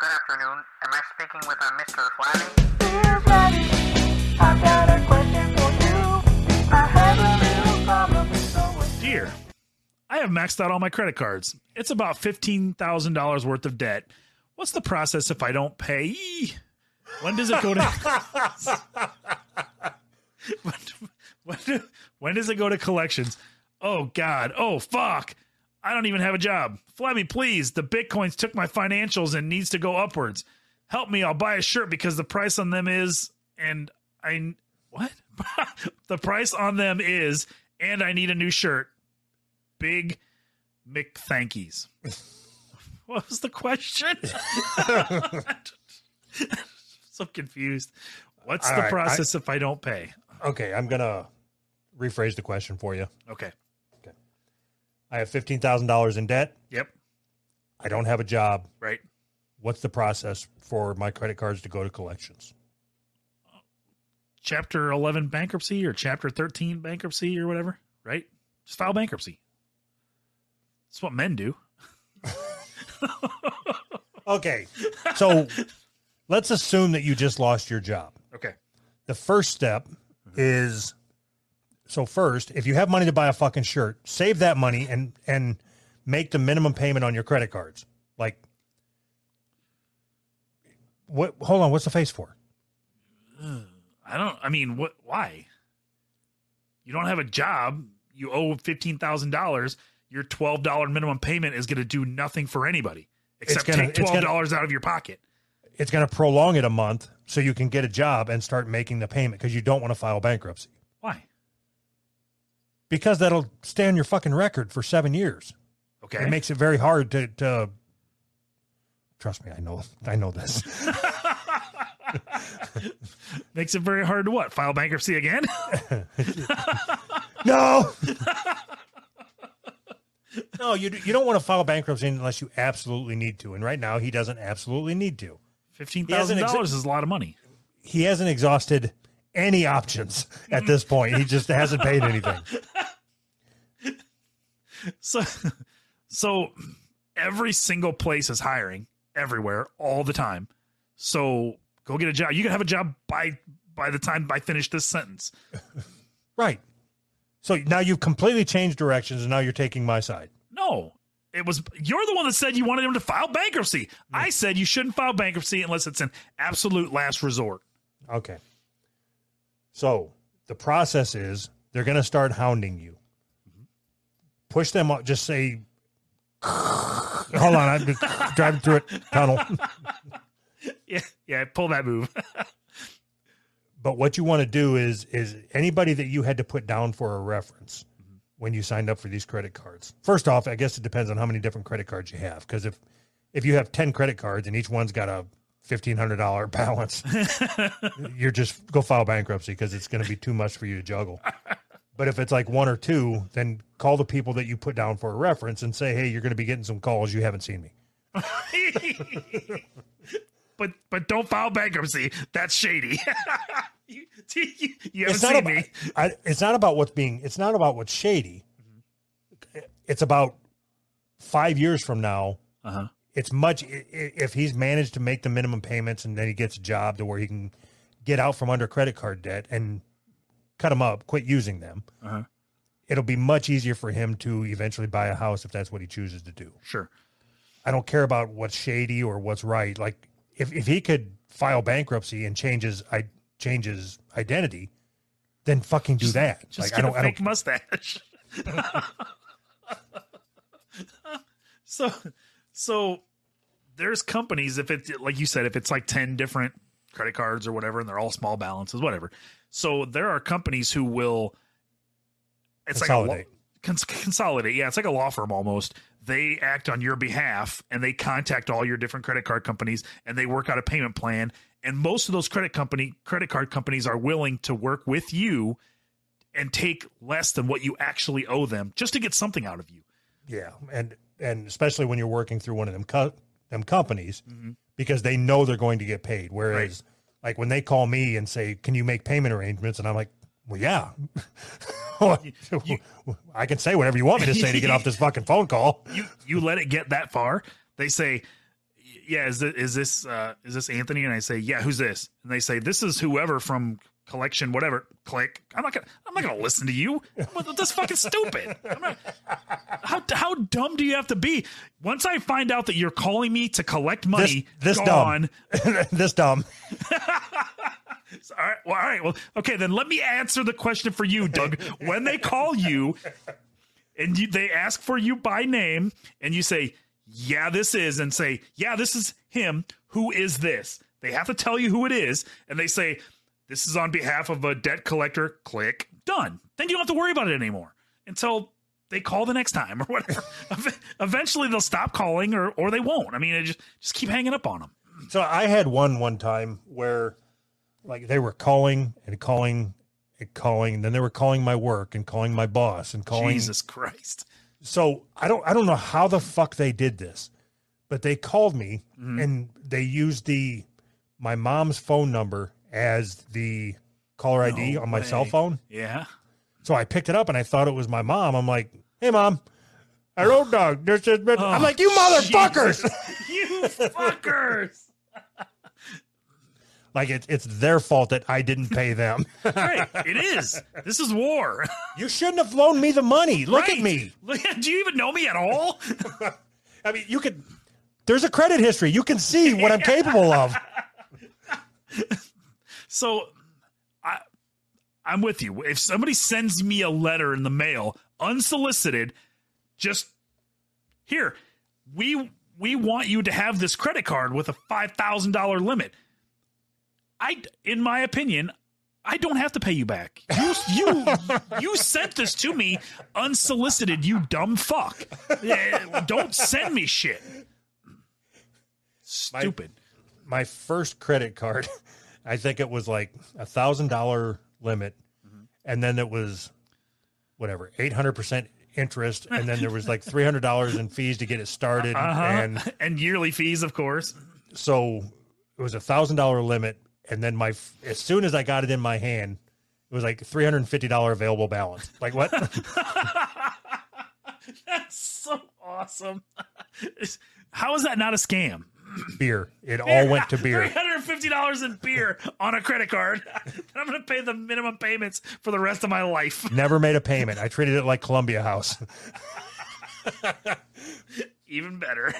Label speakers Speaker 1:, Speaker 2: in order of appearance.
Speaker 1: good afternoon. Am I speaking with uh, Mr. Flatty?
Speaker 2: Dear Flatty, I've got a question for you. I have a little problem, so it's
Speaker 3: Dear, I have maxed out all my credit cards. It's about $15,000 worth of debt. What's the process if I don't pay? When does it go to when, when, when does it go to collections? Oh god. Oh fuck. I don't even have a job. Flabby, please. The bitcoins took my financials and needs to go upwards. Help me. I'll buy a shirt because the price on them is and I what? the price on them is and I need a new shirt. Big McThankies. what was the question? so confused. What's
Speaker 4: All
Speaker 3: the
Speaker 4: right,
Speaker 3: process if I don't pay?
Speaker 4: Okay, I'm gonna rephrase the question for you.
Speaker 3: Okay.
Speaker 4: I have fifteen thousand dollars in debt.
Speaker 3: Yep.
Speaker 4: I don't have a job.
Speaker 3: Right.
Speaker 4: What's the process for my credit cards to go to collections?
Speaker 3: Chapter 11 bankruptcy or chapter 13 bankruptcy or whatever, right? Just file bankruptcy. That's what men do.
Speaker 4: Okay, so let's assume that you just lost your job.
Speaker 3: Okay.
Speaker 4: The first step mm-hmm. is so first, if you have money to buy a fucking shirt, save that money and and make the minimum payment on your credit cards. Like what hold on, what's the face for?
Speaker 3: I don't I mean, what why? You don't have a job, you owe $15,000, your $12 minimum payment is going to do nothing for anybody except
Speaker 4: gonna-
Speaker 3: take $12
Speaker 4: gonna-
Speaker 3: out of your pocket.
Speaker 4: It's going to prolong it a month so you can get a job and start making the payment because you don't want to file bankruptcy. Because that'll stay on your fucking record for seven years.
Speaker 3: Okay.
Speaker 4: It makes it very hard to, to trust me. I know. I know this.
Speaker 3: Makes it very hard to what? File bankruptcy again?
Speaker 4: no. no, you you don't want to file bankruptcy unless you absolutely need to. And right now, he doesn't absolutely need to.
Speaker 3: Fifteen
Speaker 4: He hasn't exa-
Speaker 3: dollars is a lot of money.
Speaker 4: He hasn't exhausted any options at this point. He just hasn't paid anything.
Speaker 3: So, so every single place is hiring everywhere all the time. So go get a job. You can have a job by by the time I finish this sentence.
Speaker 4: Right. So now you've completely changed directions, and now you're taking my side.
Speaker 3: No, it was you're the one that said you wanted him to file bankruptcy. I said you shouldn't file bankruptcy unless it's an absolute last resort.
Speaker 4: Okay. So the process is they're going to start hounding you. Push them up. Just say, hold on, I'm just driving through a tunnel.
Speaker 3: Yeah, yeah. Pull that move.
Speaker 4: But what you want to do is is anybody that you had to put down for a reference mm-hmm. when you signed up for these credit cards. First off, I guess it depends on how many different credit cards you have. Because if if you have ten credit cards and each one's got a fifteen hundred dollar balance, you're just go file bankruptcy because it's going to be too much for you to juggle. But if it's like one or two, then call the people that you put down for a reference and say, "Hey, you're going to be getting some calls. You haven't seen me."
Speaker 3: but but don't file bankruptcy. That's shady. you, you, you haven't
Speaker 4: it's not
Speaker 3: seen
Speaker 4: about,
Speaker 3: me.
Speaker 4: I, it's not about what's being it's not about what's shady it's about five years from now
Speaker 3: Uh-huh.
Speaker 4: it's much if he's managed to make the minimum payments and then he gets a job to where he can get out from under credit card debt and cut them up quit using them
Speaker 3: Uh-huh.
Speaker 4: it'll be much easier for him to eventually buy a house if that's what he chooses to do
Speaker 3: Sure.
Speaker 4: i don't care about what's shady or what's right like if, if he could file bankruptcy and changes i changes identity then fucking do that
Speaker 3: Just
Speaker 4: like i
Speaker 3: get
Speaker 4: don't
Speaker 3: a
Speaker 4: i
Speaker 3: fake
Speaker 4: don't
Speaker 3: mustache. so so there's companies if it's like you said if it's like 10 different credit cards or whatever and they're all small balances whatever. So there are companies who will it's like a
Speaker 4: Consolidate.
Speaker 3: law, cons- consolidate. Yeah it's like a law firm almost. They act on your behalf and they contact all your different credit card companies and they work out a payment plan. And most of those credit company credit card companies are willing to work with you and take less than what you actually owe them just to get something out of you.
Speaker 4: Yeah, and and especially when you're working through one of them co- them companies
Speaker 3: Mm-hmm.
Speaker 4: because they know they're going to get paid. Whereas, like when they call me and say, "Can you make payment arrangements?" and I'm like, "Well, yeah, I can say whatever you want me to say to get off this fucking phone call."
Speaker 3: you you let it get that far they say yeah, is this is this uh, is this Anthony? And I say, yeah, who's this? And they say, this is whoever from collection, whatever. Click. I'm not gonna. I'm not gonna listen to you. That's fucking stupid. I'm not, how how dumb do you have to be? Once I find out that you're calling me to collect money,
Speaker 4: this
Speaker 3: gone.
Speaker 4: dumb. this dumb.
Speaker 3: All right. Well, all right. Well, okay. Then let me answer the question for you, Doug. when they call you and you, they ask for you by name, and you say, "Yeah, this is," and say, "Yeah, this is him." Who is this? They have to tell you who it is, and they say, "This is on behalf of a debt collector." Click. Done. Then you don't have to worry about it anymore until they call the next time or whatever. Eventually, they'll stop calling, or or they won't. I mean, it just just keep hanging up on them.
Speaker 4: So I had one one time where, like, they were calling and calling and calling, and then they were calling my work and calling my boss and calling.
Speaker 3: Jesus Christ.
Speaker 4: So I don't I don't know how the fuck they did this, but they called me
Speaker 3: Mm-hmm.
Speaker 4: and they used the my mom's phone number as the caller ID
Speaker 3: No
Speaker 4: on my cell phone.
Speaker 3: Yeah.
Speaker 4: So I picked it up and I thought it was my mom. I'm like, "Hey, mom." Doug. This is I'm
Speaker 3: Oh,
Speaker 4: like, you motherfuckers!
Speaker 3: You fuckers.
Speaker 4: like it's it's their fault that I didn't pay them.
Speaker 3: Right. It is. This is war.
Speaker 4: you shouldn't have loaned me the money. Look
Speaker 3: Right.
Speaker 4: at me.
Speaker 3: Do you even know me at all?
Speaker 4: I mean, you could. There's a credit history. You can see what I'm capable of.
Speaker 3: So I I'm with you. If somebody sends me a letter in the mail unsolicited, just here, we we want you to have this credit card with a $5,000 limit. I in my opinion, I don't have to pay you back. You you you sent this to me unsolicited, you dumb fuck. Eh, don't send me shit. Stupid.
Speaker 4: my first credit card, I think it was like a thousand dollar limit, and then it was whatever eight hundred percent interest, and then there was like three hundred dollars in fees to get it started,
Speaker 3: Uh-huh.
Speaker 4: and
Speaker 3: and yearly fees, of course.
Speaker 4: so it was a thousand dollar limit, and then my as soon as I got it in my hand, it was like three hundred and fifty dollar available balance. Like what?
Speaker 3: That's so awesome. How is that not a scam?
Speaker 4: beer. It all went to beer.
Speaker 3: $350 in beer on a credit card. I'm going to pay the minimum payments for the rest of my life.
Speaker 4: Never made a payment. I treated it like Columbia House.
Speaker 3: Even better.